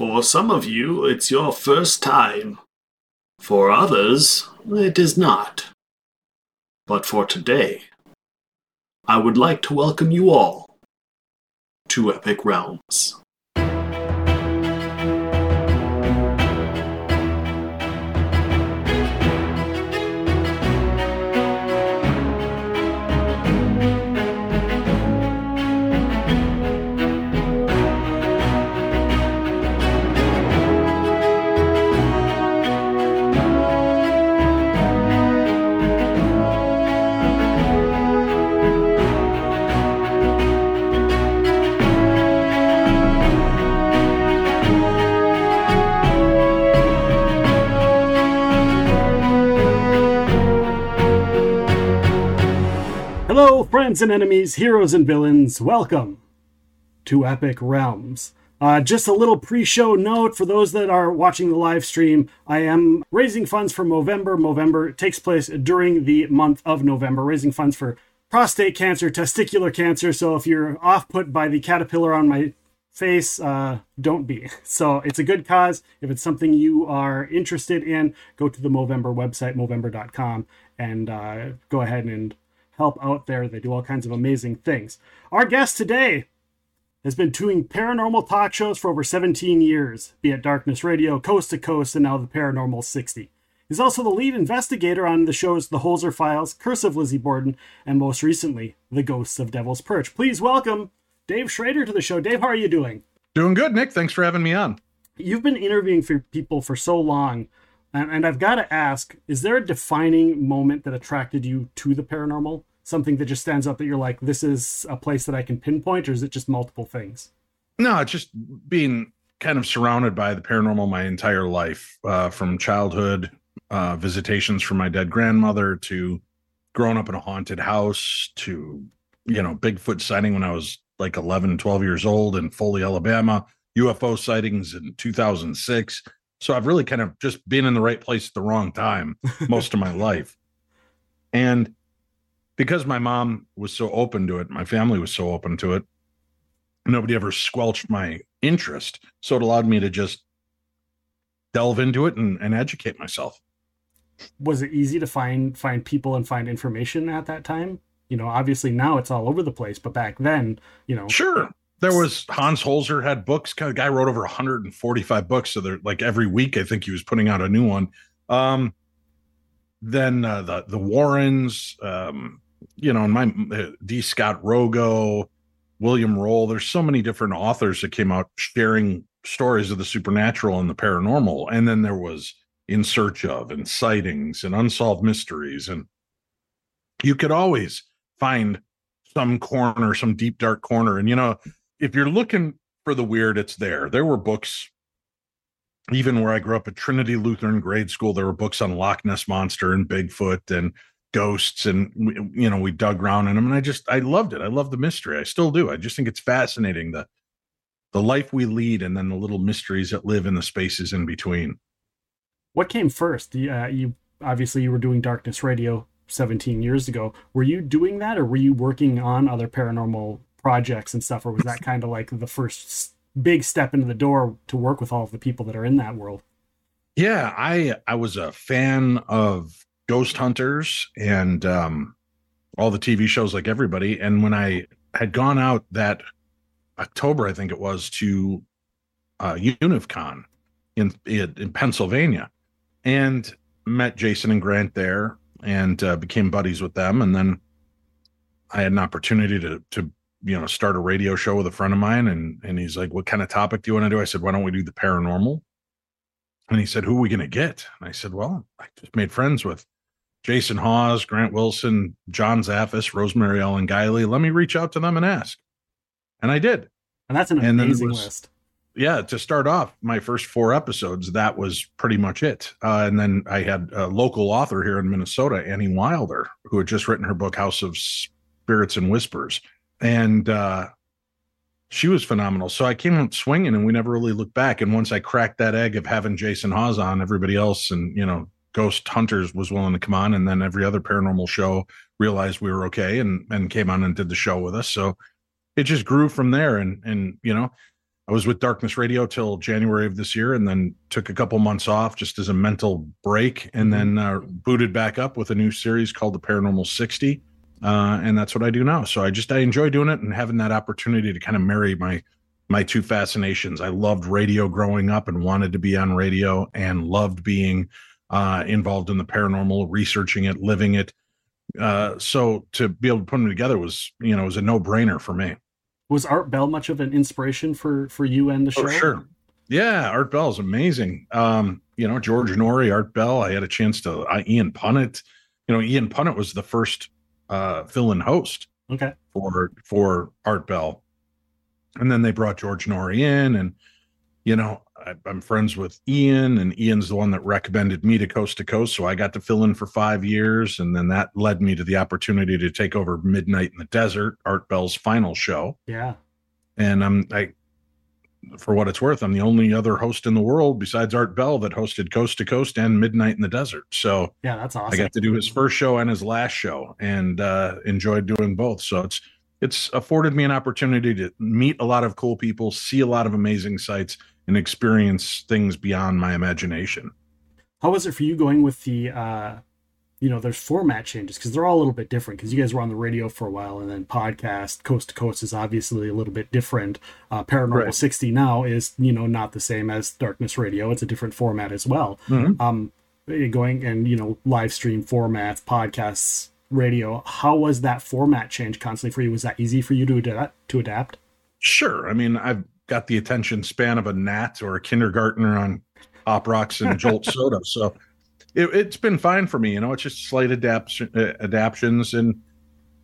For some of you, it's your first time. For others, it is not. But for today, I would like to welcome you all to Epic Realms. Hello, friends and enemies, heroes and villains. Welcome to Epic Realms. Uh, just a little pre show note for those that are watching the live stream. I am raising funds for Movember. Movember takes place during the month of November, raising funds for prostate cancer, testicular cancer. So if you're off put by the caterpillar on my face, uh, don't be. So it's a good cause. If it's something you are interested in, go to the Movember website, movember.com, and uh, go ahead and help out there. They do all kinds of amazing things. Our guest today has been doing paranormal talk shows for over 17 years, be it Darkness Radio, Coast to Coast, and now the Paranormal 60. He's also the lead investigator on the shows The Holzer Files, Curse of Lizzie Borden, and most recently, The Ghosts of Devil's Perch. Please welcome Dave Schrader to the show. Dave, how are you doing? Doing good, Nick. Thanks for having me on. You've been interviewing for people for so long, and, and I've got to ask is there a defining moment that attracted you to the paranormal? Something that just stands out that you're like, this is a place that I can pinpoint, or is it just multiple things? No, it's just being kind of surrounded by the paranormal my entire life, uh, from childhood uh, visitations from my dead grandmother to growing up in a haunted house to you know Bigfoot sighting when I was like 11, 12 years old in Foley, Alabama, UFO sightings in 2006. So I've really kind of just been in the right place at the wrong time most of my life. And because my mom was so open to it, my family was so open to it, nobody ever squelched my interest. So it allowed me to just delve into it and, and educate myself. Was it easy to find find people and find information at that time? You know, obviously now it's all over the place, but back then, you know, sure. There was Hans Holzer had books. Of guy wrote over 145 books. So they're like every week, I think he was putting out a new one. Um, then uh, the the Warrens, um, you know, and my uh, D. Scott Rogo, William Roll. There's so many different authors that came out sharing stories of the supernatural and the paranormal, and then there was In Search of and Sightings and Unsolved Mysteries, and you could always find some corner, some deep dark corner, and you know, if you're looking for the weird, it's there. There were books even where I grew up at Trinity Lutheran grade school, there were books on Loch Ness monster and Bigfoot and ghosts and you know we dug around in them and i just i loved it. I love the mystery. I still do. I just think it's fascinating the the life we lead and then the little mysteries that live in the spaces in between. What came first? Uh, you obviously you were doing darkness radio 17 years ago. Were you doing that or were you working on other paranormal projects and stuff or was that kind of like the first big step into the door to work with all of the people that are in that world? Yeah i i was a fan of Ghost Hunters and um, all the TV shows like everybody. And when I had gone out that October, I think it was to uh, UNIVCon in, in, in Pennsylvania, and met Jason and Grant there, and uh, became buddies with them. And then I had an opportunity to to you know start a radio show with a friend of mine, and and he's like, "What kind of topic do you want to do?" I said, "Why don't we do the paranormal?" And he said, "Who are we going to get?" And I said, "Well, I just made friends with Jason Hawes, Grant Wilson, John Zaffis, Rosemary Ellen Guiley. Let me reach out to them and ask. And I did. And that's an and amazing was, list. Yeah, to start off, my first four episodes, that was pretty much it. Uh, and then I had a local author here in Minnesota, Annie Wilder, who had just written her book, House of Spirits and Whispers. And uh, she was phenomenal. So I came out swinging and we never really looked back. And once I cracked that egg of having Jason Hawes on, everybody else and, you know, Ghost Hunters was willing to come on, and then every other paranormal show realized we were okay and and came on and did the show with us. So it just grew from there. And and you know, I was with Darkness Radio till January of this year, and then took a couple months off just as a mental break, and then uh, booted back up with a new series called The Paranormal 60, uh, and that's what I do now. So I just I enjoy doing it and having that opportunity to kind of marry my my two fascinations. I loved radio growing up and wanted to be on radio, and loved being uh, involved in the paranormal, researching it, living it. Uh, so to be able to put them together was you know was a no brainer for me. Was Art Bell much of an inspiration for for you and the show? Oh, sure. Yeah, Art Bell is amazing. Um, you know, George Noory, Art Bell. I had a chance to uh, Ian Punnett. You know, Ian Punnett was the first uh, fill-in host. Okay. For for Art Bell, and then they brought George Noory in, and you know, I, am friends with Ian, and Ian's the one that recommended me to Coast to Coast. So I got to fill in for five years, and then that led me to the opportunity to take over Midnight in the Desert, Art Bell's final show. Yeah, and I'm I, for what it's worth, I'm the only other host in the world besides Art Bell that hosted Coast to Coast and Midnight in the Desert. So yeah, that's awesome. I got to do his first show and his last show, and uh, enjoyed doing both. So it's it's afforded me an opportunity to meet a lot of cool people, see a lot of amazing sites and experience things beyond my imagination. How was it for you going with the, uh, you know, there's format changes because they're all a little bit different because you guys were on the radio for a while and then podcast coast to coast is obviously a little bit different. Uh, Paranormal right. 60 now is, you know, not the same as Darkness Radio. It's a different format as well. Mm-hmm. Um, going and, you know, live stream formats, podcasts, radio. How was that format change constantly for you? Was that easy for you to adapt? To adapt? Sure. I mean, I've got the attention span of a gnat or a kindergartner on pop rocks and jolt soda. So it, has been fine for me. You know, it's just slight adapt uh, adaptions and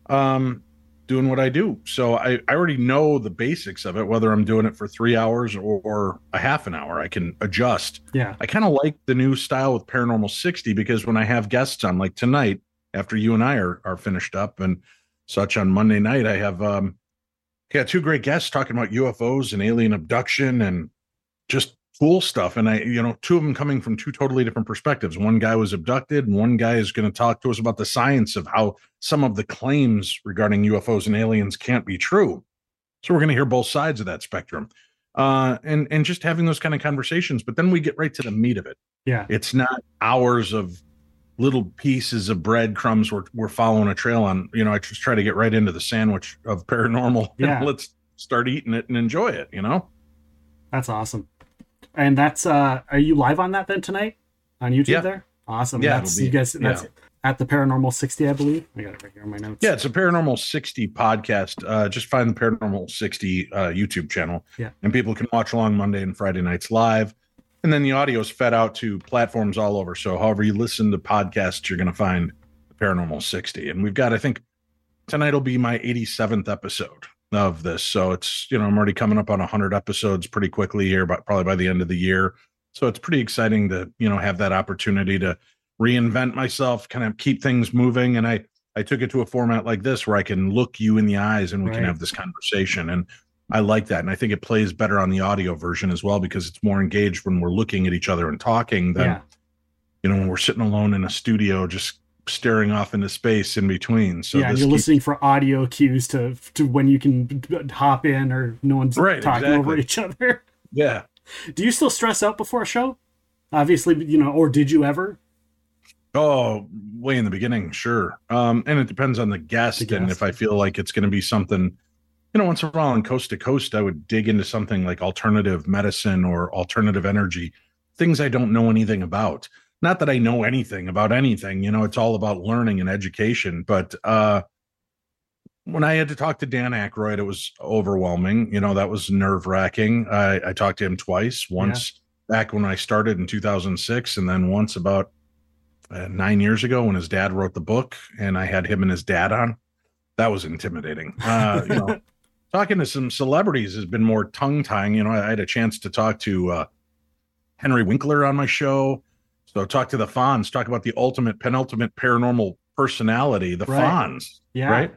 um, doing what I do. So I, I already know the basics of it, whether I'm doing it for three hours or, or a half an hour, I can adjust. Yeah. I kind of like the new style with Paranormal 60 because when I have guests on, like tonight, after you and I are, are finished up and such on Monday night, I have um, yeah, two great guests talking about UFOs and alien abduction and just cool stuff. And I, you know, two of them coming from two totally different perspectives. One guy was abducted, and one guy is going to talk to us about the science of how some of the claims regarding UFOs and aliens can't be true. So we're going to hear both sides of that spectrum. Uh, and and just having those kind of conversations, but then we get right to the meat of it. Yeah, it's not hours of little pieces of breadcrumbs we're, we're following a trail on. You know, I just try to get right into the sandwich of paranormal. Yeah. let's start eating it and enjoy it, you know? That's awesome. And that's, uh, are you live on that then tonight on YouTube yeah. there? Awesome. Yeah. That's, be, you guys, that's yeah. at the Paranormal 60, I believe. I got it right here in my notes. Yeah. It's a Paranormal 60 podcast. Uh, just find the Paranormal 60 uh, YouTube channel. Yeah. And people can watch along Monday and Friday nights live and then the audio is fed out to platforms all over. So however you listen to podcasts, you're going to find Paranormal 60. And we've got, I think, tonight will be my 87th episode of this. So it's, you know, I'm already coming up on 100 episodes pretty quickly here, but probably by the end of the year. So it's pretty exciting to, you know, have that opportunity to reinvent myself, kind of keep things moving. And I, I took it to a format like this where I can look you in the eyes and we right. can have this conversation. And I like that. And I think it plays better on the audio version as well because it's more engaged when we're looking at each other and talking than, yeah. you know, when we're sitting alone in a studio just staring off into space in between. So yeah, you're keeps... listening for audio cues to to when you can hop in or no one's right, talking exactly. over each other. Yeah. Do you still stress out before a show? Obviously, you know, or did you ever? Oh, way in the beginning, sure. Um, and it depends on the guest, the guest. and if I feel like it's going to be something you know, once in a while on coast to coast, I would dig into something like alternative medicine or alternative energy, things I don't know anything about. Not that I know anything about anything, you know, it's all about learning and education. But uh, when I had to talk to Dan Aykroyd, it was overwhelming. You know, that was nerve wracking. I, I, talked to him twice, once yeah. back when I started in 2006, and then once about uh, nine years ago when his dad wrote the book and I had him and his dad on. That was intimidating. Uh, you know, talking to some celebrities has been more tongue tying. You know, I had a chance to talk to uh, Henry Winkler on my show. So talk to the Fonz, talk about the ultimate penultimate paranormal personality, the right. Fonz. Yeah. Right.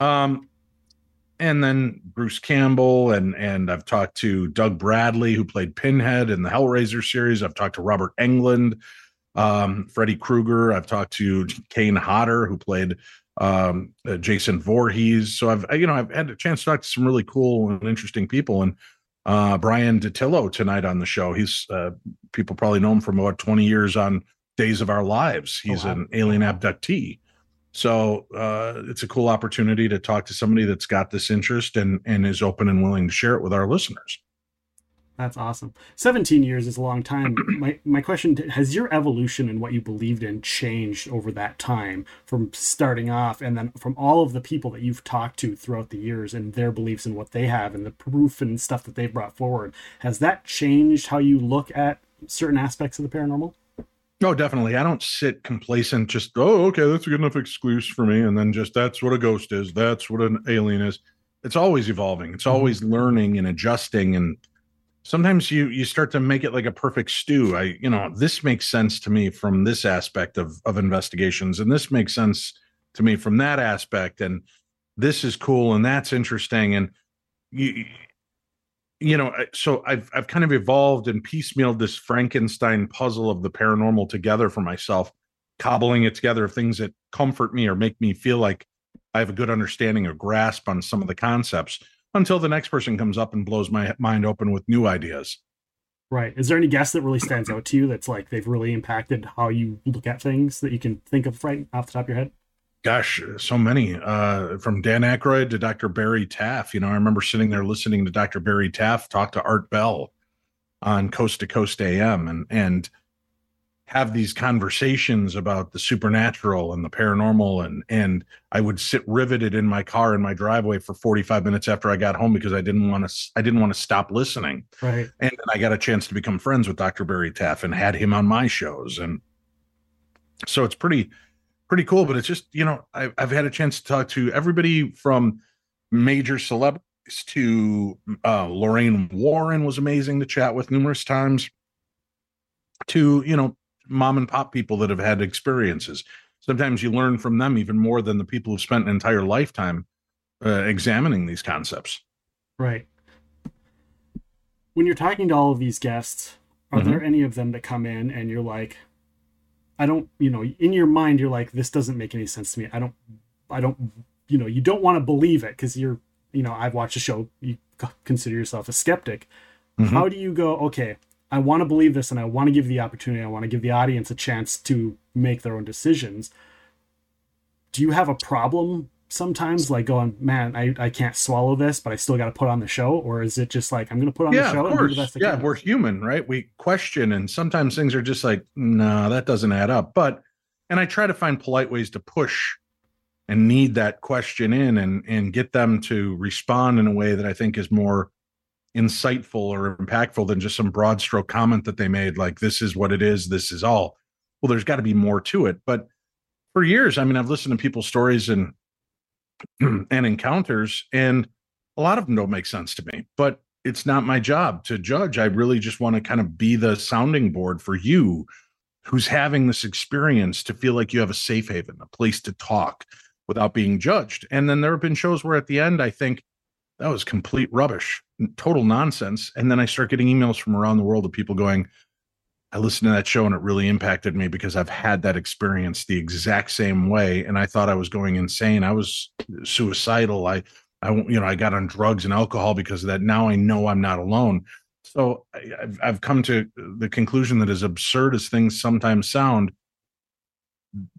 Um, and then Bruce Campbell and and I've talked to Doug Bradley who played Pinhead in the Hellraiser series. I've talked to Robert Englund, um, Freddy Krueger. I've talked to Kane Hodder who played um, uh, Jason Voorhees. So I've you know I've had a chance to talk to some really cool and interesting people, and uh, Bryan Dattilo tonight on the show. He's uh, people probably know him from about 20 years on Days of Our Lives. He's oh, wow. an alien abductee. So uh, it's a cool opportunity to talk to somebody that's got this interest and and is open and willing to share it with our listeners. That's awesome. 17 years is a long time. my my question has your evolution and what you believed in changed over that time from starting off and then from all of the people that you've talked to throughout the years and their beliefs and what they have and the proof and stuff that they've brought forward. Has that changed how you look at certain aspects of the paranormal? Oh, definitely. I don't sit complacent, just, oh, okay, that's a good enough excuse for me. And then just that's what a ghost is. That's what an alien is. It's always evolving. It's mm-hmm. always learning and adjusting and sometimes you you start to make it like a perfect stew. I you know this makes sense to me from this aspect of of investigations and this makes sense to me from that aspect and this is cool and that's interesting and you you know so i've i've kind of evolved and piecemealed this frankenstein puzzle of the paranormal together for myself cobbling it together of things that comfort me or make me feel like i have a good understanding or grasp on some of the concepts until the next person comes up and blows my mind open with new ideas. Right. Is there any guest that really stands out to you that's like they've really impacted how you look at things that you can think of right off the top of your head? Gosh, so many. Uh, from Dan Aykroyd to Dr. Barry Taff. You know, I remember sitting there listening to Dr. Barry Taff talk to Art Bell on Coast to Coast AM, and and have these conversations about the supernatural and the paranormal and and I would sit riveted in my car in my driveway for 45 minutes after I got home because I didn't want to I didn't want to stop listening. Right. And I got a chance to become friends with Dr. Barry Taff and had him on my shows and so it's pretty pretty cool but it's just you know I've, I've had a chance to talk to everybody from major celebrities to uh, Lorraine Warren was amazing to chat with numerous times to you know mom and pop people that have had experiences. Sometimes you learn from them even more than the people who've spent an entire lifetime uh, examining these concepts. Right. When you're talking to all of these guests, are mm-hmm. there any of them that come in and you're like, I don't, you know, in your mind, you're like, this doesn't make any sense to me. I don't, I don't, you know, you don't want to believe it because you're, you know, I've watched a show, you consider yourself a skeptic. Mm-hmm. How do you go, okay, I want to believe this and I want to give the opportunity, I want to give the audience a chance to make their own decisions. Do you have a problem sometimes like going, man, I, I can't swallow this, but I still got to put on the show? Or is it just like, I'm going to put on yeah, the show and do the best yeah, we're human, right? We question and sometimes things are just like, no, nah, that doesn't add up. But, and I try to find polite ways to push and need that question in and, and get them to respond in a way that I think is more insightful or impactful than just some broad stroke comment that they made like this is what it is this is all. Well there's got to be more to it but for years i mean i've listened to people's stories and and encounters and a lot of them don't make sense to me but it's not my job to judge. I really just want to kind of be the sounding board for you who's having this experience to feel like you have a safe haven a place to talk without being judged. And then there have been shows where at the end i think that was complete rubbish, total nonsense. And then I start getting emails from around the world of people going, I listened to that show and it really impacted me because I've had that experience the exact same way. And I thought I was going insane. I was suicidal. I, I, you know, I got on drugs and alcohol because of that. Now I know I'm not alone. So I've, I've come to the conclusion that as absurd as things sometimes sound,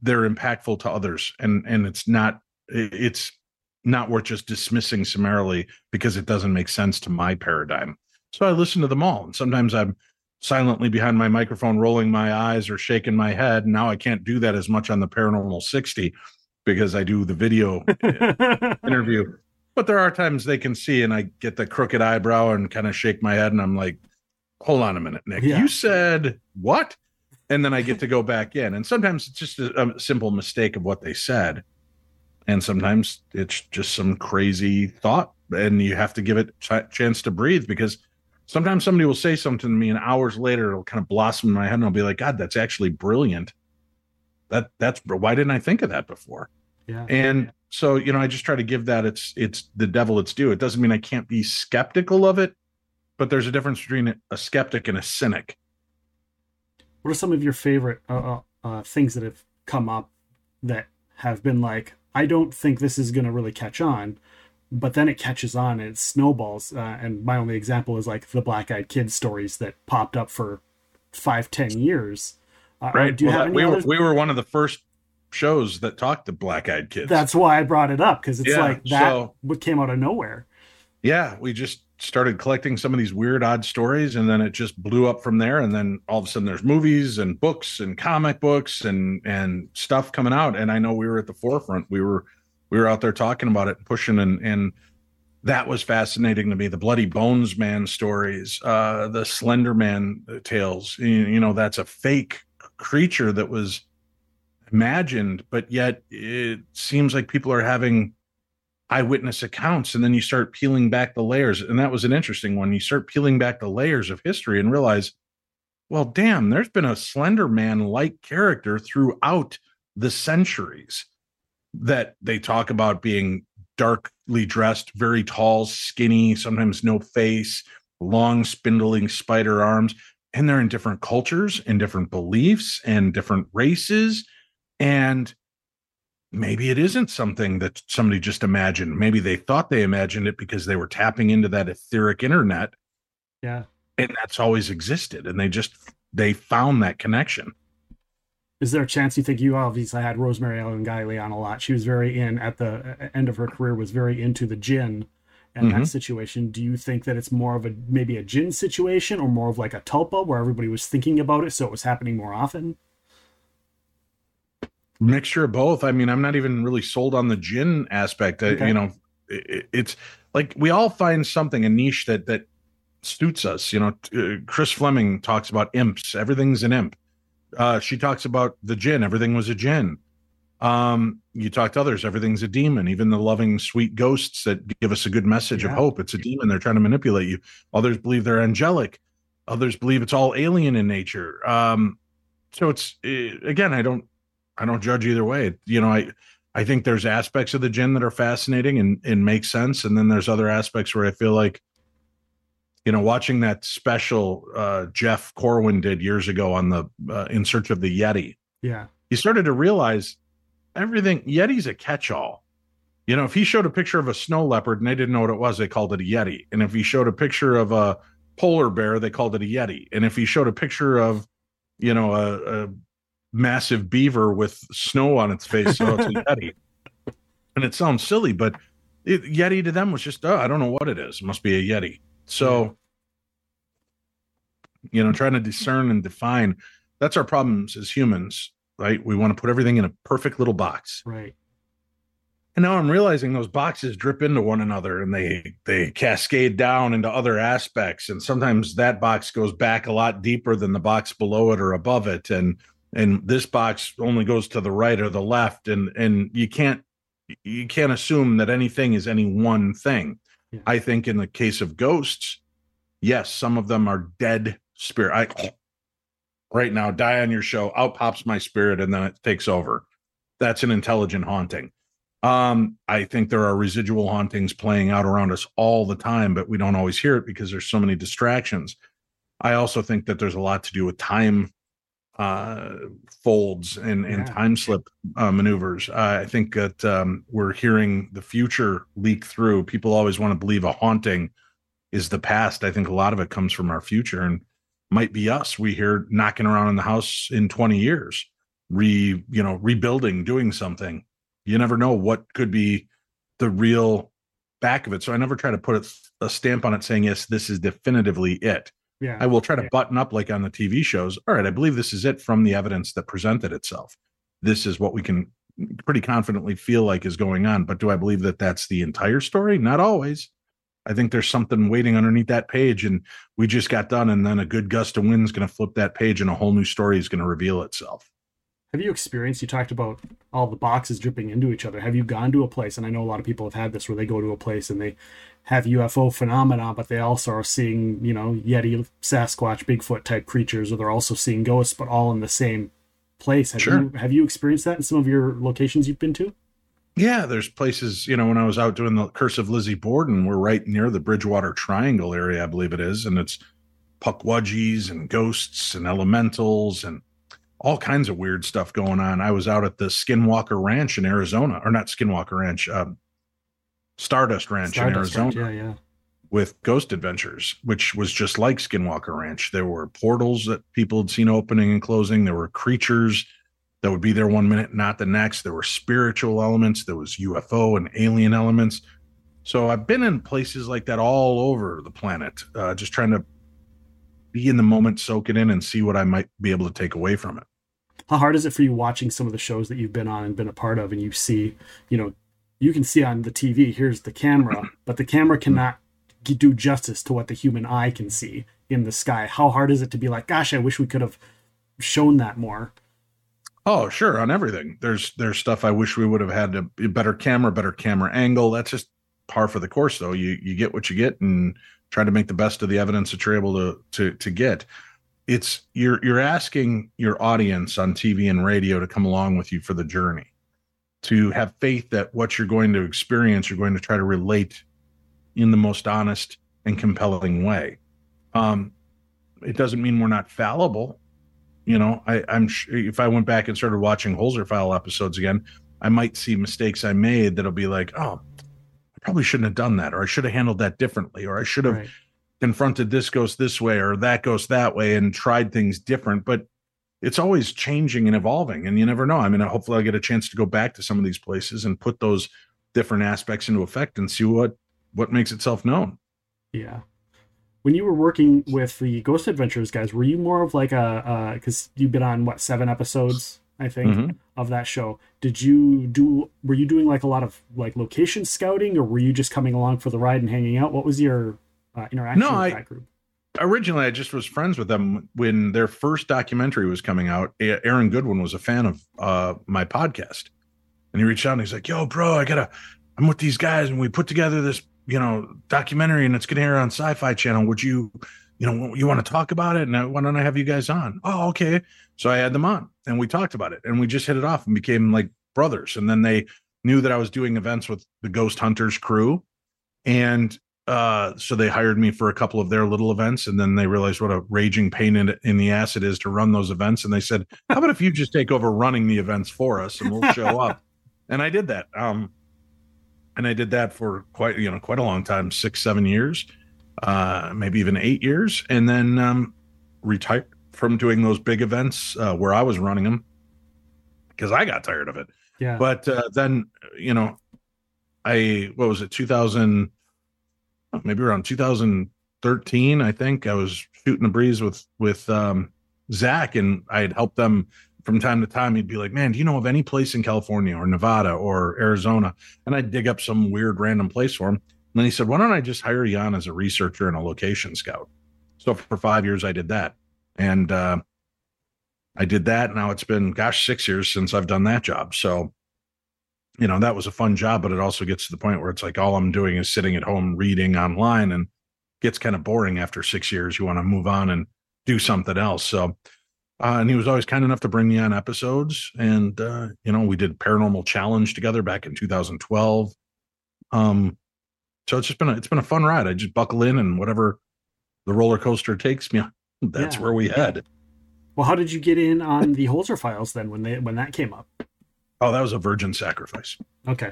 they're impactful to others. And, and it's not, it's not worth just dismissing summarily because it doesn't make sense to my paradigm. So I listen to them all. And sometimes I'm silently behind my microphone, rolling my eyes or shaking my head. Now I can't do that as much on the Paranormal 60 because I do the video uh, interview. But there are times they can see and I get the crooked eyebrow and kind of shake my head and I'm like, hold on a minute, Nick. Yeah. You said what? And then I get to go back in. And sometimes it's just a, a simple mistake of what they said and sometimes it's just some crazy thought and you have to give it a chance to breathe because sometimes somebody will say something to me and hours later it'll kind of blossom in my head and i'll be like god that's actually brilliant. That that's why didn't i think of that before? Yeah. And so you know i just try to give that it's it's the devil it's due. It doesn't mean i can't be skeptical of it but there's a difference between a skeptic and a cynic. What are some of your favorite uh, uh, uh things that have come up that have been like I don't think this is going to really catch on, but then it catches on and it snowballs. Uh, and my only example is like the Black Eyed Kids stories that popped up for five, ten years. Uh, right. Do you Well, have that- we, were, others? we were one of the first shows that talked to black eyed kids. That's why I brought it up because it's Yeah, like that so- what came out of nowhere. yeah, we just started collecting some of these weird, odd stories, and then it just blew up from there. And then all of a sudden, there's movies and books and comic books and and stuff coming out. And I know we were at the forefront. We were we were out there talking about it, pushing, and and that was fascinating to me. The Bloody Bones Man stories, uh, the Slender Man tales. You, you know, that's a fake creature that was imagined, but yet it seems like people are having eyewitness accounts and then you start peeling back the layers. And that was an interesting one. You start peeling back the layers of history and realize well damn there's been a slender man like character throughout the centuries that they talk about being darkly dressed very tall skinny sometimes no face long spindling spider arms. And they're in different cultures and different beliefs and different races. And maybe it isn't something that somebody just imagined. Maybe they thought they imagined it because they were tapping into that etheric internet Yeah. and that's always existed and they just they found that connection. Is there a chance you think you obviously had Rosemary Ellen Guiley on a lot? She was very in at the uh, end of her career, was very into the djinn and that Mhm. situation. Do you think that it's more of a maybe a djinn situation or more of like a tulpa where everybody was thinking about it, so it was happening more often? Mixture of both. I mean, I'm not even really sold on the djinn aspect. I- you know, it, it's like we all find something a niche that that suits us. You know, uh, Chris Fleming talks about imps. Everything's an imp. Uh, she talks about the djinn. Everything was a djinn. Um, you talk to others. Everything's a demon. Even the loving, sweet ghosts that give us a good message of hope. It's a demon. They're trying to manipulate you. Others believe they're angelic. Others believe it's all alien in nature. Um, so it's eh, again, I don't, I don't judge either way. You know, I, I think there's aspects of the djinn that are fascinating and and make sense, and then there's other aspects where I feel like, you know, watching that special uh, Jeff Corwin did years ago on the uh, In Search of the Yeti, Yeah. he started to realize everything Yeti's a catch-all. You know, if he showed a picture of a snow leopard and they didn't know what it was, they called it a Yeti. And if he showed a picture of a polar bear, they called it a Yeti. And if he showed a picture of, you know, a, a massive beaver with snow on its face, so it's a Yeti. And it sounds silly, but it, Yeti to them was just, oh, I don't know what it is. It must be a Yeti. So, you know, trying to discern and define that's our problems as humans, right? We want to put everything in a perfect little box. Right. And now I'm realizing those boxes drip into one another and they they cascade down into other aspects. And sometimes that box goes back a lot deeper than the box below it or above it. And and this box only goes to the right or the left. And and you can't you can't assume that anything is any one thing. Yeah. I think in the case of ghosts, yes, some of them are dead spirit. I right now die on your show, out pops my spirit, and then it takes over. That's an intelligent haunting. Um, I think there are residual hauntings playing out around us all the time, but we don't always hear it because there's so many distractions. I also think that there's a lot to do with time uh folds and and Yeah. time slip uh, maneuvers. I think that um we're hearing the future leak through. People always want to believe a haunting is the past. I think a lot of it comes from our future and might be us. We hear knocking around in the house in 20 years re you know rebuilding doing something. You never know what could be the real back of it. So i never try to put a stamp on it saying yes this is definitively it Yeah. I will try to Yeah. button up like on the TV shows. All right, I believe this is it from the evidence that presented itself. This is what we can pretty confidently feel like is going on. But do I believe that that's the entire story? Not always. I think there's something waiting underneath that page, and we just got done, and then a good gust of wind is going to flip that page, and a whole new story is going to reveal itself. Have you experienced? You talked about all the boxes dripping into each other. Have you gone to a place? And I know a lot of people have had this where they go to a place and they have UFO phenomena, but they also are seeing, you know, Yeti, Sasquatch, Bigfoot type creatures, or they're also seeing ghosts, but all in the same place. Have Sure. you have you experienced that in some of your locations you've been to? Yeah, there's places, you know, when I was out doing the Curse of Lizzie Borden, we're right near the Bridgewater Triangle area, I believe it is. And it's pukwudgies and ghosts and elementals and all kinds of weird stuff going on. I was out at the Skinwalker Ranch in Arizona, or not Skinwalker Ranch, um, Stardust Ranch Stardust in Arizona Ranch, yeah, yeah. with Ghost Adventures, which was just like Skinwalker Ranch. There were portals that people had seen opening and closing. There were creatures that would be there one minute, not the next. There were spiritual elements. There was UFO and alien elements. So I've been in places like that all over the planet, uh, just trying to be in the moment, soak it in, and see what I might be able to take away from it. How hard is it for you watching some of the shows that you've been on and been a part of, and you see, you know, you can see on the TV, here's the camera, but the camera cannot do justice to what the human eye can see in the sky. How hard is it to be like, gosh, I wish we could have shown that more? Oh, sure, on everything. There's there's stuff I wish we would have had a, better camera, better camera angle. That's just par for the course, though. You you get what you get, and try to make the best of the evidence that you're able to to to get. It's you're you're asking your audience on TV and radio to come along with you for the journey, to have faith that what you're going to experience, you're going to try to relate in the most honest and compelling way. Um, it doesn't mean we're not fallible you know I, i'm sure if i went back and started watching holzer file episodes again i might see mistakes i made that'll be like oh i probably shouldn't have done that or i should have handled that differently or i should have Right. confronted this ghost this way or that ghost that way and tried things different but it's always changing and evolving and you never know i mean hopefully i'll get a chance to go back to some of these places and put those different aspects into effect and see what what makes itself known Yeah. When you were working with the Ghost Adventures guys, were you more of like a because you've been on what seven episodes, I think, Mhm. of that show? Did you do? Were you doing like a lot of like location scouting, or were you just coming along for the ride and hanging out? What was your uh, interaction No, with I- that group? Originally I just was friends with them when their first documentary was coming out. Aaron Goodwin was a fan of uh, my podcast, and he reached out and he's like, "Yo, bro, I gotta, I'm with these guys, and we put together this, you know, documentary, and it's gonna air on Sci-Fi Channel. Would you, you know, you want to talk about it? And why don't I have you guys on? Oh, okay. So I had them on, and we talked about it, and we just hit it off and became like brothers. And then they knew that I was doing events with the Ghost Hunters crew, and uh so they hired me for a couple of their little events and then they realized what a raging pain in, in the ass it is to run those events and they said how about if you just take over running the events for us and we'll show up and i did that um and i did that for quite you know quite a long time six seven years uh maybe even eight years and then um retired from doing those big events uh, where i was running them because i got tired of it Yeah. but uh, then you know i what was it 2000 maybe around 2013 i think i was shooting a breeze with with um Zak and i had helped them from time to time. He'd be like man do you know of any place in california or nevada or arizona? And i'd dig up some weird random place for him. And then he said why don't i just hire you on as a researcher and a location scout? So for five years i did that. And uh i did that. Now it's been gosh six years since i've done that job. So you know that was a fun job but it also gets to the point where it's like all i'm doing is sitting at home reading online and gets kind of boring after six years. You want to move on and do something else. So uh, and he was always kind enough to bring me on episodes and uh, you know we did paranormal challenge together back in 2012 um so it's just been a, it's been a fun ride. I just buckle in and whatever the roller coaster takes me that's Yeah. where we head. Well, how did you get in on the Holzer files then when they when that came up? Oh that was a virgin sacrifice Okay.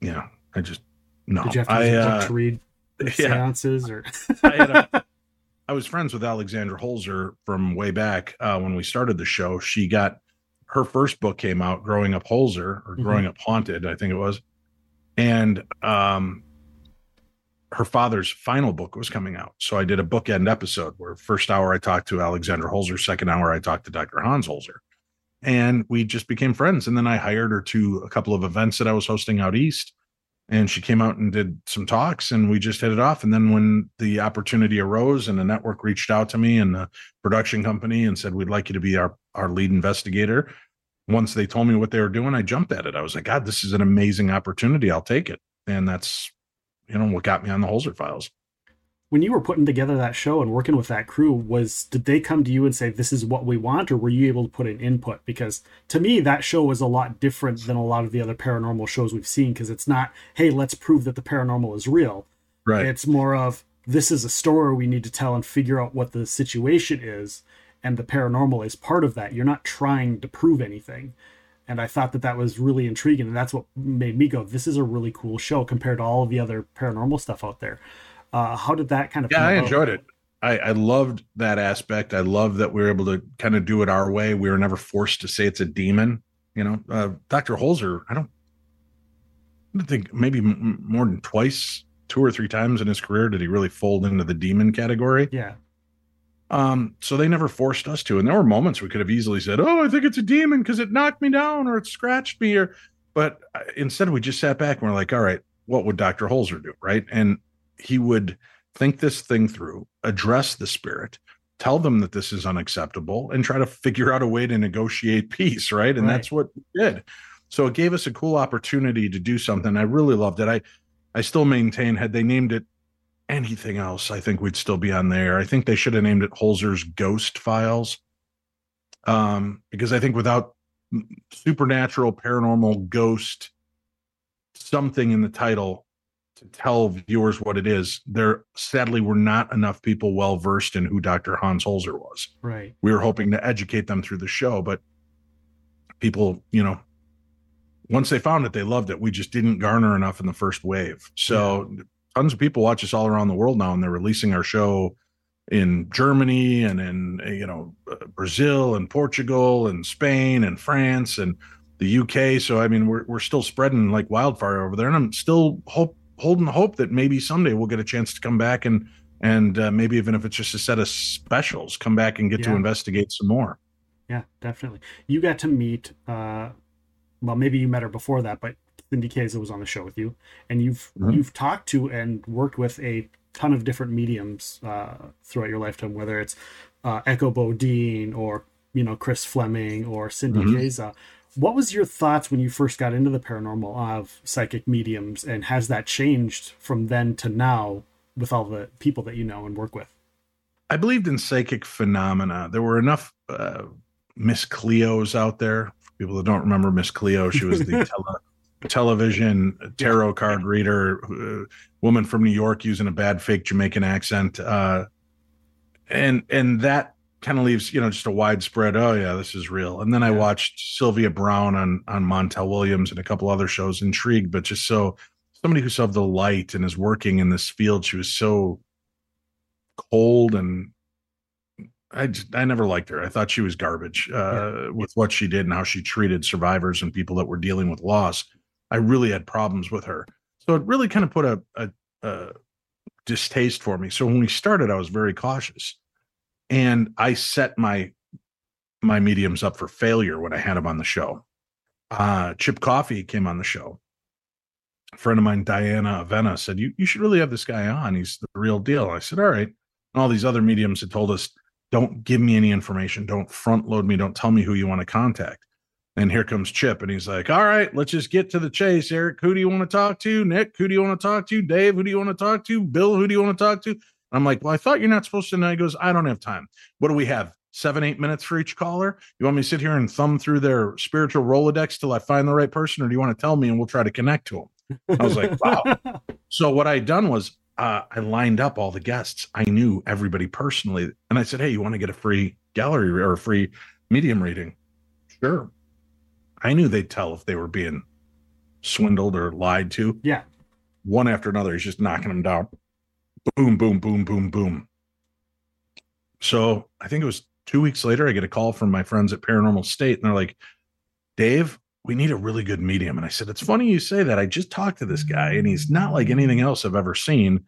yeah i just no Did you have to I, uh, to read yeah. seances or? I had a, I was friends with Alexandra Holzer from way back uh, when we started the show. She got her first book came out, Growing Up Holzer or Mhm. Growing Up Haunted, I think it was, and um, her father's final book was coming out. So I did a bookend episode where first hour I talked to Alexandra Holzer, second hour I talked to Dr. Hans Holzer, and we just became friends. And then I hired her to a couple of events that I was hosting out east and she came out and did some talks and we just hit it off. And then when the opportunity arose and the network reached out to me and the production company and said we'd like you to be our our lead investigator once they told me what they were doing i jumped at it. I was like god this is an amazing opportunity. I'll take it. And that's you know what got me on the holzer files when you were putting together that show and working with that crew was did they come to you and say this is what we want or were you able to put an input? Because to me that show was a lot different than a lot of the other paranormal shows we've seen because it's not hey let's prove that the paranormal is real. Right. It's more of this is a story we need to tell and figure out what the situation is and the paranormal is part of that. You're not trying to prove anything. And I thought that that was really intriguing, and that's what made me go, "This is a really cool show compared to all of the other paranormal stuff out there." Uh, how did that kind of? Yeah, I enjoyed it. I, I loved that aspect. I love that we were able to kind of do it our way. We were never forced to say it's a demon. You know, uh, Dr. Holzer, I don't, I don't think maybe m- more than twice, two or three times in his career did he really fold into the demon category. Yeah. Um, so they never forced us to. And there were moments we could have easily said, "Oh, I think it's a demon because it knocked me down or it scratched me," or, but uh, instead we just sat back and we're like, "All right, what would Doctor Holzer do?" Right, and he would think this thing through, address the spirit, tell them that this is unacceptable, and try to figure out a way to negotiate peace. Right, and Right. that's what we did. So it gave us a cool opportunity to do something. I really loved it. I, I still maintain had they named it anything else, I think we'd still be on there. I think they should have named it Holzer's Ghost Files. Um, because I think without supernatural, paranormal, ghost, something in the title to tell viewers what it is, there sadly were not enough people well versed in who Dr. Hans Holzer was. Right. We were hoping to educate them through the show, but people, you know, once they found it, they loved it. We just didn't garner enough in the first wave. So tons of people watch us all around the world now, and they're releasing our show in Germany and in you know uh, Brazil and Portugal and Spain and France and the UK. So I mean, we're we're still spreading like wildfire over there, and I'm still hope holding hope that maybe someday we'll get a chance to come back and and uh, maybe even if it's just a set of specials, come back and get to investigate some more. Yeah, definitely. You got to meet, uh, well, maybe you met her before that, but Cindy Kaza was on the show with you, and you've Mhm. you've talked to and worked with a ton of different mediums uh, throughout your lifetime, whether it's uh, Echo Bodine or you know Chris Fleming or Cindy Mhm. Kaza. What was your thoughts when you first got into the paranormal of psychic mediums, and has that changed from then to now with all the people that you know and work with? I believed in psychic phenomena. There were enough uh, Miss Cleos out there. For people that don't remember Miss Cleo, she was the tele- television tarot card reader, uh, woman from New York using a bad fake Jamaican accent, uh, and and that kind of leaves you know just a widespread. Oh yeah, this is real. And then I watched Sylvia Browne on on Montel Williams and a couple other shows, intrigued, but just so somebody who saw the light and is working in this field. She was so cold and I just, I never liked her. I thought she was garbage uh, with what she did and how she treated survivors and people that were dealing with loss. I really had problems with her. So it really kind of put a, a, a distaste for me. So when we started, I was very cautious, and I set my my mediums up for failure when I had them on the show. Uh, Chip Coffey came on the show. A friend of mine, Diana Avena, said, "You you should really have this guy on. He's the real deal." I said, "All right." And all these other mediums had told us, "Don't give me any information. Don't front load me. Don't tell me who you want to contact." And here comes Chip, and he's like, "All right, let's just get to the chase. Eric, who do you want to talk to? Nick, who do you want to talk to? Dave, who do you want to talk to? Bill, who do you want to talk to?" And I'm like, "Well, I thought you're not supposed to." And he goes, "I don't have time. What do we have? Seven, eight minutes for each caller? You want me to sit here and thumb through their spiritual Rolodex till I find the right person, or do you want to tell me and we'll try to connect to them?" I was like, "Wow." So what I done was uh, I lined up all the guests. I knew everybody personally, and I said, "Hey, you want to get a free gallery or a free medium reading?" Sure. I knew they'd tell if they were being swindled or lied to. yeah. One after another, he's just knocking them down. Boom, boom, boom, boom, boom. So I think it was two weeks later, I get a call from my friends at Paranormal State, and they're like, Dave, we need a really good medium. And I said, It's funny you say that. I just talked to this guy, and he's not like anything else I've ever seen.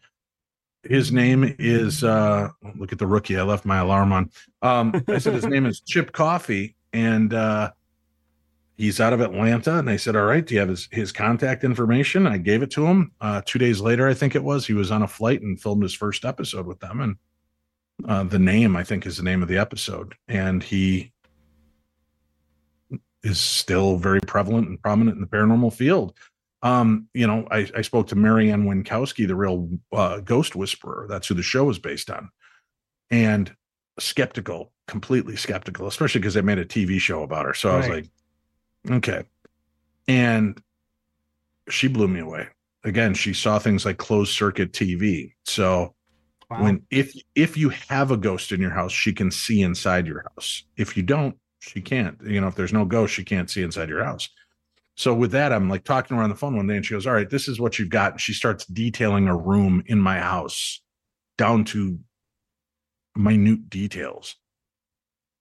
His name is uh look at the rookie. I left my alarm on. Um, I said his name is Chip Coffey, and uh he's out of Atlanta. And they said, All right, do you have his, his contact information? I gave it to him. Uh two days later, I think it was, he was on a flight and filmed his first episode with them. And uh the name, I think, is the name of the episode. And he is still very prevalent and prominent in the paranormal field. Um, you know, I, I spoke to Mary Ann Winkowski, the real uh, ghost whisperer. That's who the show is based on. And skeptical, completely skeptical, especially because they made a TV show about her. So I was like, okay. And she blew me away. Again, she saw things like closed circuit TV. So Wow. when if if you have a ghost in your house, she can see inside your house. If you don't, she can't. You know, if there's no ghost, she can't see inside your house. So with that, I'm like talking around the phone one day, and she goes, "All right, this is what you've got." And she starts detailing a room in my house down to minute details.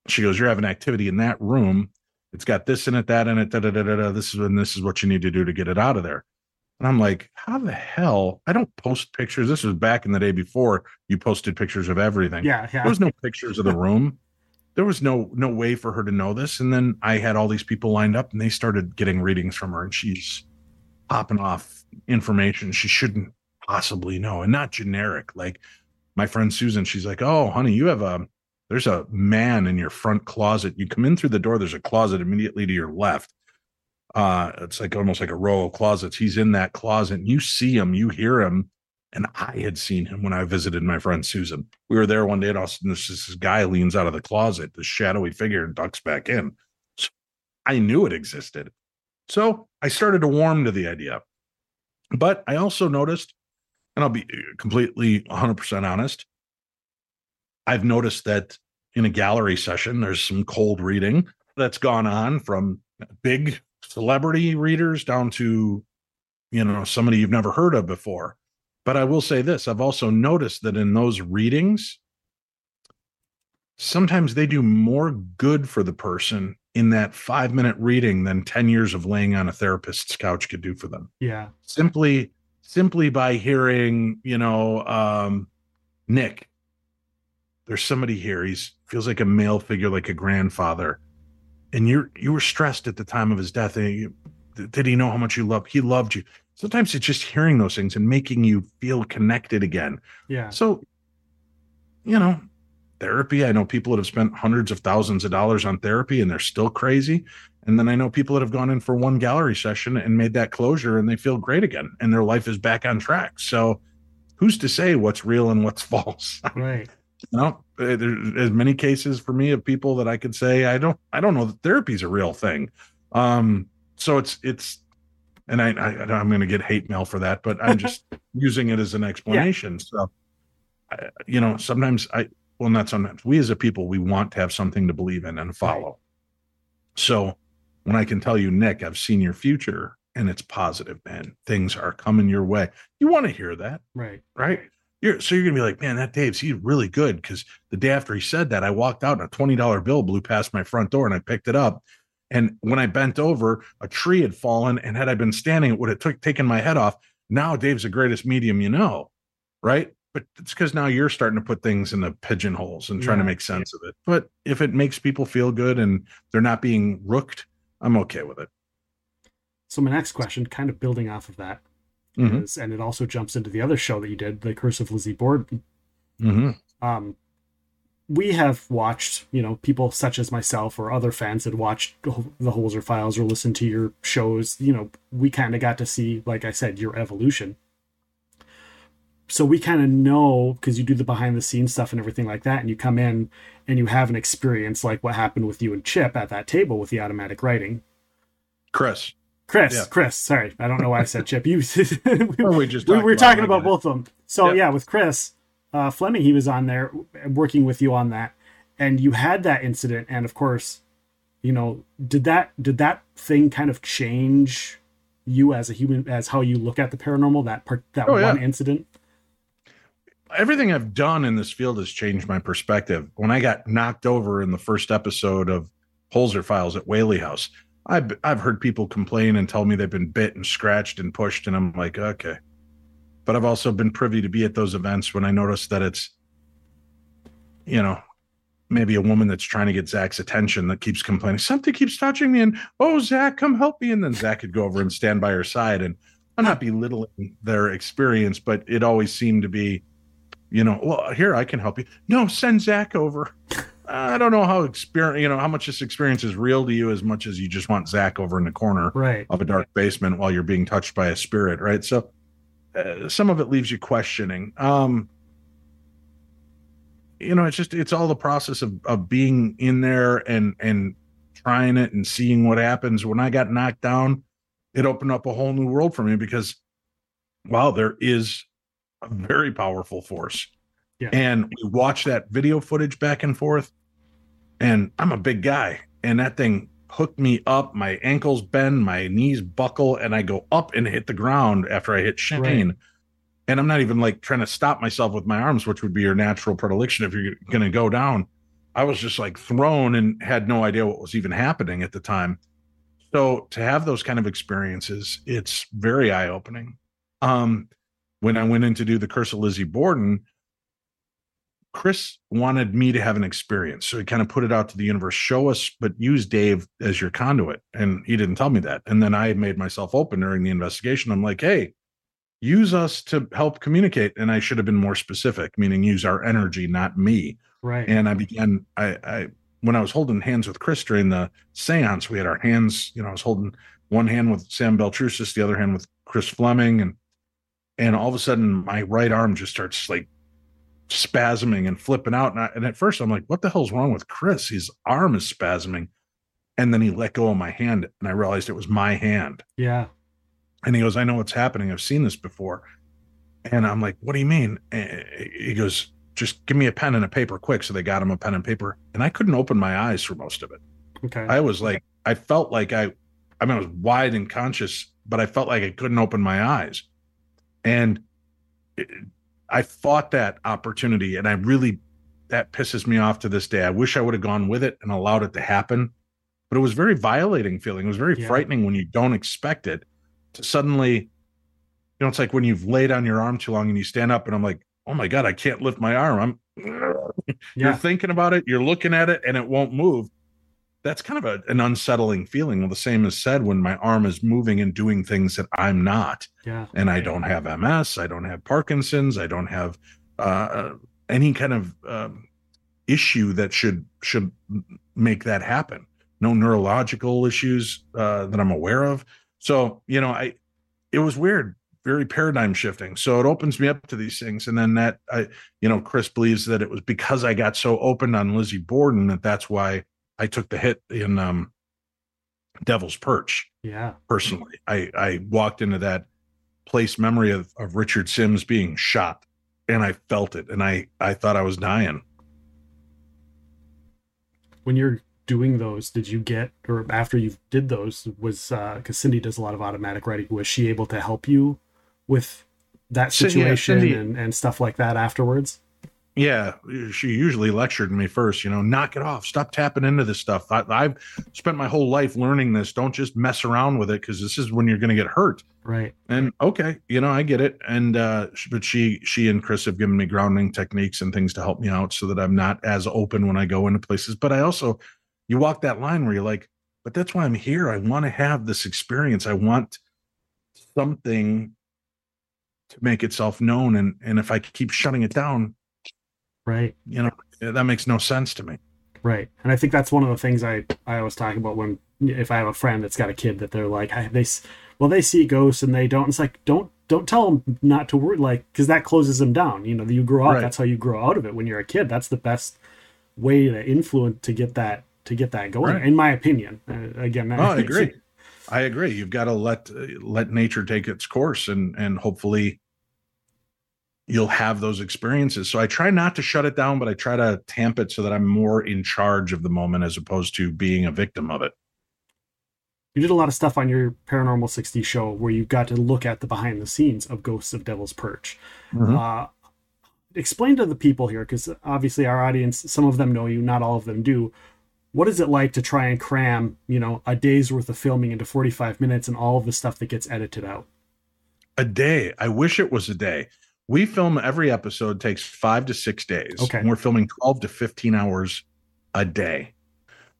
She goes, "You're having activity in that room. It's got this in it, that in it, da da da da. da. This is and this is what you need to do to get it out of there." And I'm like, "How the hell? I don't post pictures. This was back in the day before you posted pictures of everything. Yeah, yeah. There was no pictures of the room. There was no no way for her to know this. And then I had all these people lined up, and they started getting readings from her, and she's popping off information she shouldn't possibly know, and not generic. Like my friend Susan, she's like, "Oh, honey, you have a there's a man in your front closet. You come in through the door. There's a closet immediately to your left. Uh, it's like almost like a row of closets. He's in that closet. And you see him, you hear him, and I had seen him when I visited my friend Susan. We were there one day, and all of a sudden, this, this guy leans out of the closet, this shadowy figure, and ducks back in. So I knew it existed. So I started to warm to the idea. But I also noticed, and I'll be completely 100% honest, I've noticed that in a gallery session, there's some cold reading that's gone on from big celebrity readers down to, you know, somebody you've never heard of before. But I will say this I've also noticed that in those readings, sometimes they do more good for the person in that five minute reading than 10 years of laying on a therapist's couch could do for them Yeah. simply simply by hearing you know um nick there's somebody here he's feels like a male figure like a grandfather and you're you were stressed at the time of his death and you, did he know how much you loved he loved you sometimes it's just hearing those things and making you feel connected again Yeah. so you know therapy i know people that have spent hundreds of thousands of dollars on therapy and they're still crazy and then I know people that have gone in for one gallery session and made that closure and they feel great again and their life is back on track. So who's to say what's real and what's false? Right. You know, uh, there's as many cases for me of people that I could say I don't I don't know that therapy is a real thing. Um so it's it's and I, I I'm going to get hate mail for that, but I'm just using it as an explanation. So I, you know, sometimes I well not sometimes we as a people we want to have something to believe in and follow. So when I can tell you, Nick, I've seen your future and it's positive, man. Things are coming your way. You want to hear that, Right. right? You're so you're gonna be like, man, that Dave's he's really good because the day after he said that, I walked out and a twenty dollar bill blew past my front door and I picked it up. And when I bent over, a tree had fallen, and had I been standing, it would have took taken my head off. Now Dave's the greatest medium you know, right? But it's because now you're starting to put things in the pigeonholes and trying to make sense of it. But if it makes people feel good and they're not being rooked, I'm okay with it. So my next question, kind of building off of that, Mhm. is- and it also jumps into the other show that you did, The Curse of Lizzie Borden. Mm-hmm. Um, we have watched, you know, people such as myself or other fans that watched the Holzer Files or listened to your shows. You know, we kind of got to see, like I said, your evolution. So we kind of know because you do the behind the scenes stuff and everything like that, and you come in and you have an experience like what happened with you and Chip at that table with the automatic writing. Chris, Chris, Yeah. Chris, sorry, I don't know why I said Chip. You, or we just we were talking I about both of them. So Yep. yeah, with Chris uh, Fleming, he was on there working with you on that, and you had that incident, and of course, you know, did that did that thing kind of change you as a human, as how you look at the paranormal? That part, that Oh, yeah. one incident. everything I've done in this field has changed my perspective. When I got knocked over in the first episode of Holzer Files at Whaley House, I've I've heard people complain and tell me they've been bit and scratched and pushed, and I'm like, okay. But I've also been privy to be at those events when I notice that it's, you know, maybe a woman that's trying to get Zak's attention that keeps complaining, something keeps touching me, and oh Zak, come help me, and then Zak could go over and stand by her side, and I'm not belittling their experience, but it always seemed to be you know, well, here I can help you. No, send Zak over. I don't know how experience, you know, how much this experience is real to you as much as you just want Zak over in the corner Right. of a dark basement while you're being touched by a spirit, right? So uh, some of it leaves you questioning. Um, you know, it's just it's all the process of of being in there and and trying it and seeing what happens. When I got knocked down, it opened up a whole new world for me because wow, there is a very powerful force. Yeah. And we watch that video footage back and forth, and I'm a big guy. and that thing hooked me up. My ankles bend, my knees buckle, and I go up and hit the ground after I hit Shane. Right. And I'm not even like trying to stop myself with my arms, which would be your natural predilection if you're going to go down. I was just like thrown and had no idea what was even happening at the time. So to have those kind of experiences, it's very eye opening. Um, when I went in to do the Curse of Lizzie Borden, Chris wanted me to have an experience. So he kind of put it out to the universe, show us, but use Dave as your conduit. And he didn't tell me that. And then I made myself open during the investigation. I'm like, hey, use us to help communicate. And I should have been more specific, meaning use our energy, not me. Right. And I began, I, I, when I was holding hands with Chris during the seance, we had our hands, you know, I was holding one hand with Sam Baltrusis, the other hand with Chris Fleming. And, and all of a sudden my right arm just starts like spasming and flipping out. And, I, and at first I'm like, what the hell's wrong with Chris? His arm is spasming. And then he let go of my hand and I realized it was my hand. yeah. And he goes, I know what's happening. I've seen this before. And I'm like, what do you mean? And he goes, just give me a pen and a paper quick. So they got him a pen and paper. And I couldn't open my eyes for most of it. Okay. I was like, I felt like I, I mean, I was wide and conscious, but I felt like I couldn't open my eyes. And I fought that opportunity. And I really, that pisses me off to this day. I wish I would have gone with it and allowed it to happen. But it was very violating feeling. It was very Yeah. frightening when you don't expect it to suddenly, you know, it's like when you've laid on your arm too long and you stand up and I'm like, oh my God, I can't lift my arm. I'm you're thinking about it, you're looking at it, and it won't move. That's kind of a, an unsettling feeling. Well, the same is said when my arm is moving and doing things that I'm not, Yeah. and I don't have MS, I don't have Parkinson's, I don't have uh, any kind of um, issue that should should make that happen. No neurological issues uh, that I'm aware of. So you know, I it was weird, very paradigm shifting. So it opens me up to these things, and then that I you know, Chris believes that it was because I got so open on Lizzie Borden that that's why I took the hit in um, Devil's Perch. Yeah. Personally, I I walked into that place memory of, of Richard Sims being shot, and I felt it, and I I thought I was dying. When you're doing those, did you get, or after you did those, was, uh, because Cindy does a lot of automatic writing, was she able to help you with that So, yeah, situation Cindy- and, and stuff like that afterwards? Yeah, she usually lectured me first. You know, knock it off. Stop tapping into this stuff. I, I've spent my whole life learning this. Don't just mess around with it because this is when you're going to get hurt. Right. And okay, you know, I get it. And uh but she she and Chris have given me grounding techniques and things to help me out so that I'm not as open when I go into places. But I also you walk that line where you're like, but that's why I'm here. I want to have this experience. I want something to make itself known. And and if I keep shutting it down, Right. you know, that makes no sense to me. Right. And I think that's one of the things I, I always talk about when, if I have a friend that's got a kid that they're like, I, they, well, they see ghosts and they don't. It's like, don't, don't tell them not to worry, like, because that closes them down. You know, you grow up, Right. that's how you grow out of it. When you're a kid, that's the best way to influence to get that, to get that going, Right. in my opinion. Uh, again, Oh, I agree. I agree. You've got to let uh, let nature take its course, and and hopefully you'll have those experiences. So I try not to shut it down, but I try to tamp it so that I'm more in charge of the moment as opposed to being a victim of it. You did a lot of stuff on your Paranormal 60 show where you got to look at the behind the scenes of Ghosts of Devil's Perch. Uh, explain to the people here, because obviously our audience, some of them know you, not all of them do. What is it like to try and cram, you know, a day's worth of filming into 45 minutes and all of the stuff that gets edited out? A day. I wish it was a day. We film every episode takes five to six days. Okay. And we're filming 12 to 15 hours a day.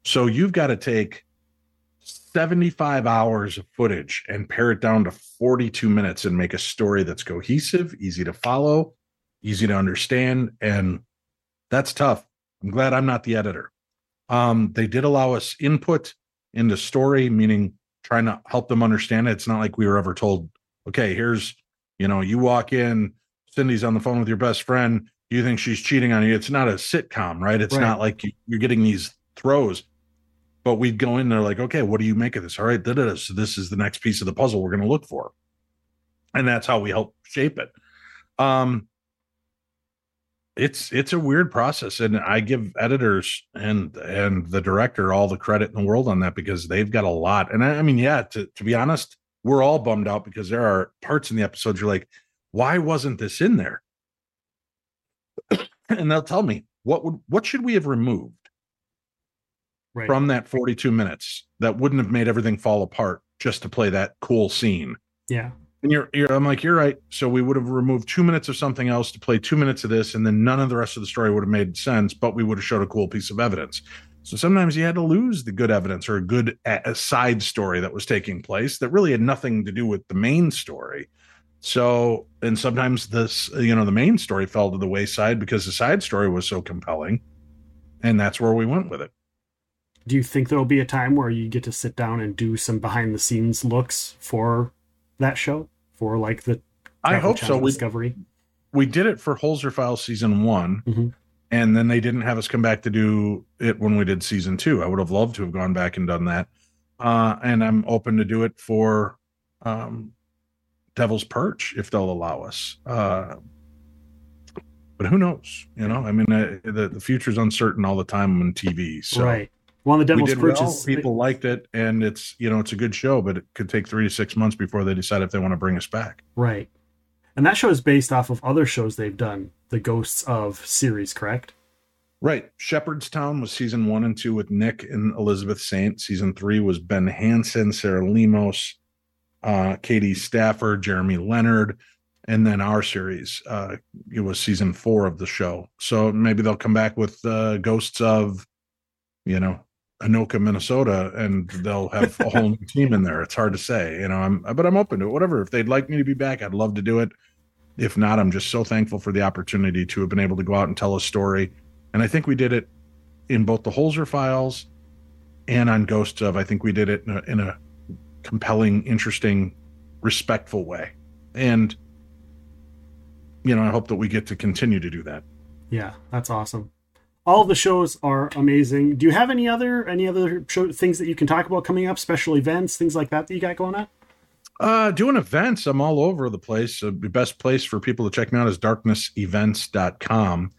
So you've got to take 75 hours of footage and pare it down to 42 minutes and make a story that's cohesive, easy to follow, easy to understand. And that's tough. I'm glad I'm not the editor. Um, they did allow us input into story, meaning trying to help them understand it. It's not like we were ever told, okay, here's, you know, you walk in, Cindy's on the phone with your best friend. You think she's cheating on you. It's not a sitcom, right? It's Right. not like you, you're getting these throws. But we'd go in there like, okay, what do you make of this? All right, da, da, da. so this is the next piece of the puzzle we're going to look for, and that's how we help shape it. Um, it's it's a weird process and i give editors and and the director all the credit in the world on that because they've got a lot and i, I mean yeah to, to be honest we're all bummed out because there are parts in the episodes you're like why wasn't this in there? And they'll tell me what would what should we have removed? Right. from that 42 minutes that wouldn't have made everything fall apart just to play that cool scene. Yeah. and you're, you're i'm like you're right. So we would have removed two minutes of something else to play two minutes of this and then none of the rest of the story would have made sense but we would have showed a cool piece of evidence. So sometimes you had to lose the good evidence or a good a, a side story that was taking place that really had nothing to do with the main story so and sometimes this you know the main story fell to the wayside because the side story was so compelling and that's where we went with it Do you think there'll be a time where you get to sit down and do some behind the scenes looks for that show? For like the i hope so we, Discovery. we did it for holzer files season one Mhm. and then they didn't have us come back to do it when we did season two i would have loved to have gone back and done that uh, and i'm open to do it for um, devil's perch if they'll allow us uh, but who knows you know i mean uh, the, the future's uncertain all the time on tv so right. Well, the Devil's did Perch well. is people liked it and it's you know it's a good show but it could take three to six months before they decide if they want to bring us back right, and that show is based off of other shows they've done, the Ghosts of series, correct? Right. Shepherdstown was season one and two with Nick and Elizabeth Saint. Season three was Ben Hansen, Sarah Lemos, uh, Katie Stafford, Jeremy Leonard. And then our series, uh, it was season four of the show. So maybe they'll come back with uh, Ghosts of, you know, Anoka, Minnesota, and they'll have a whole new team in there. It's hard to say, you know, I'm, but I'm open to it. Whatever. If they'd like me to be back, I'd love to do it. If not, I'm just so thankful for the opportunity to have been able to go out and tell a story and I think we did it in both the Holzer files and on Ghosts of. I think we did it in a, in a compelling, interesting, respectful way. And, you know, I hope that we get to continue to do that. Yeah, that's awesome. All the shows are amazing. Do you have any other any other show, things that you can talk about coming up? Special events, things like that that you got going on? Uh, doing events, I'm all over the place. Uh, the best place for people to check me out is darknessevents.com.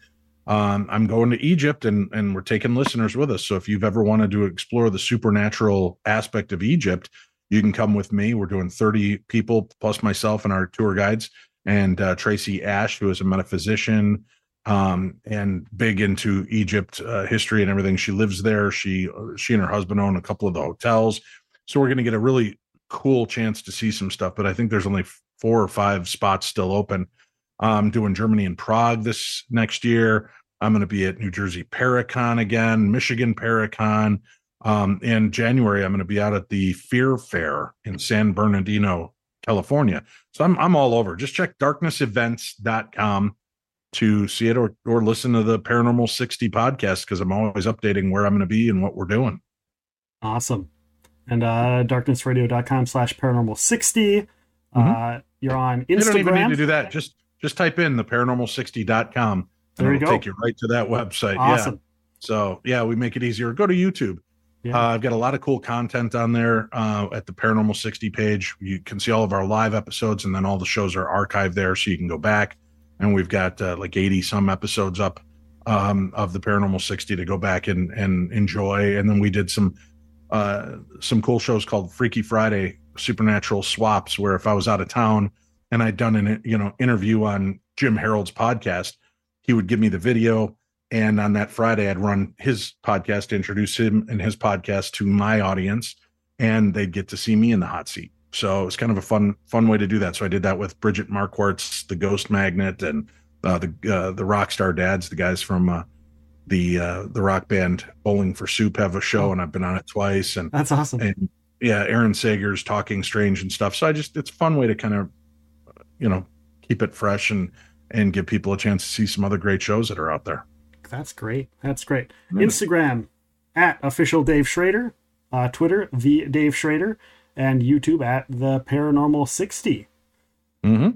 Um, I'm going to Egypt and, and we're taking listeners with us. So if you've ever wanted to explore the supernatural aspect of Egypt, you can come with me. We're doing 30 people plus myself and our tour guides and uh, Tracy Ash, who is a metaphysician um, and big into Egypt uh, history and everything. She lives there. She she and her husband own a couple of the hotels. So we're going to get a really cool chance to see some stuff. But I think there's only four or five spots still open. I'm doing Germany and Prague this next year. I'm going to be at New Jersey Paracon again, Michigan Paracon. Um, in January, I'm going to be out at the Fear Fair in San Bernardino, California. So I'm I'm all over. Just check darknessevents.com to see it or or listen to the Paranormal 60 podcast because I'm always updating where I'm going to be and what we're doing. Awesome. And uh darknessradio.com slash paranormal 60. Uh you're on Instagram. You don't even need to do that. Just just type in the paranormal60.com and There you it'll go. take you right to that website. Yeah. Awesome. So yeah, we make it easier. Go to YouTube. Yeah. Uh, I've got a lot of cool content on there uh, at the Paranormal 60 page. You can see all of our live episodes, and then all the shows are archived there, so you can go back. And we've got uh, like 80 some episodes up um, of the Paranormal 60 to go back and and enjoy. And then we did some uh, some cool shows called Freaky Friday Supernatural Swaps, where if I was out of town and I'd done an you know interview on Jim Harold's podcast, he would give me the video and on that Friday, I'd run his podcast, introduce him and his podcast to my audience, and they'd get to see me in the hot seat. So it was kind of a fun, fun way to do that. So I did that with Bridget Marquardt, the Ghost Magnet, and uh, the uh, the Rockstar Dads, the guys from uh, the uh, the rock band Bowling for Soup, have a show, and I've been on it twice. And That's awesome. and yeah, Aaron Sagers' talking strange and stuff. So I just it's a fun way to kind of you know keep it fresh and and give people a chance to see some other great shows that are out there. That's great. That's great. Instagram at official Dave Schrader, uh, Twitter the Dave Schrader, and YouTube at the Paranormal 60. Mm-hmm.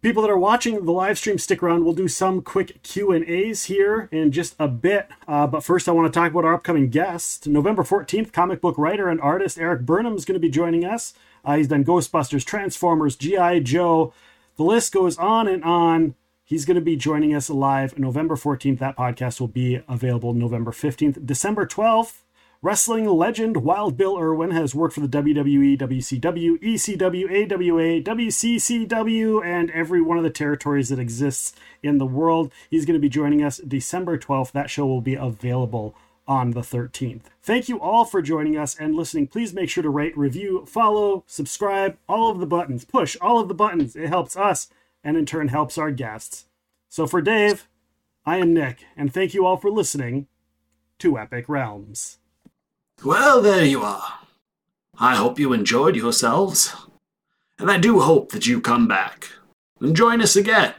People that are watching the live stream, stick around. We'll do some quick Q and A's here in just a bit. Uh, but first, I want to talk about our upcoming guest. November 14th, comic book writer and artist Erik Burnham is going to be joining us. Uh, he's done Ghostbusters, Transformers, GI Joe. The list goes on and on. He's going to be joining us live November 14th. That podcast will be available November 15th. December 12th, wrestling legend Wild Bill Irwin has worked for the WWE, WCW, ECW, AWA, WCCW, and every one of the territories that exists in the world. He's going to be joining us December 12th. That show will be available on the 13th. Thank you all for joining us and listening. Please make sure to rate, review, follow, subscribe, all of the buttons. Push all of the buttons. It helps us and in turn helps our guests. So for Dave, I am Nick, and thank you all for listening to Epic Realms. Well, there you are. I hope you enjoyed yourselves. And I do hope that you come back and join us again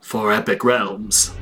for Epic Realms.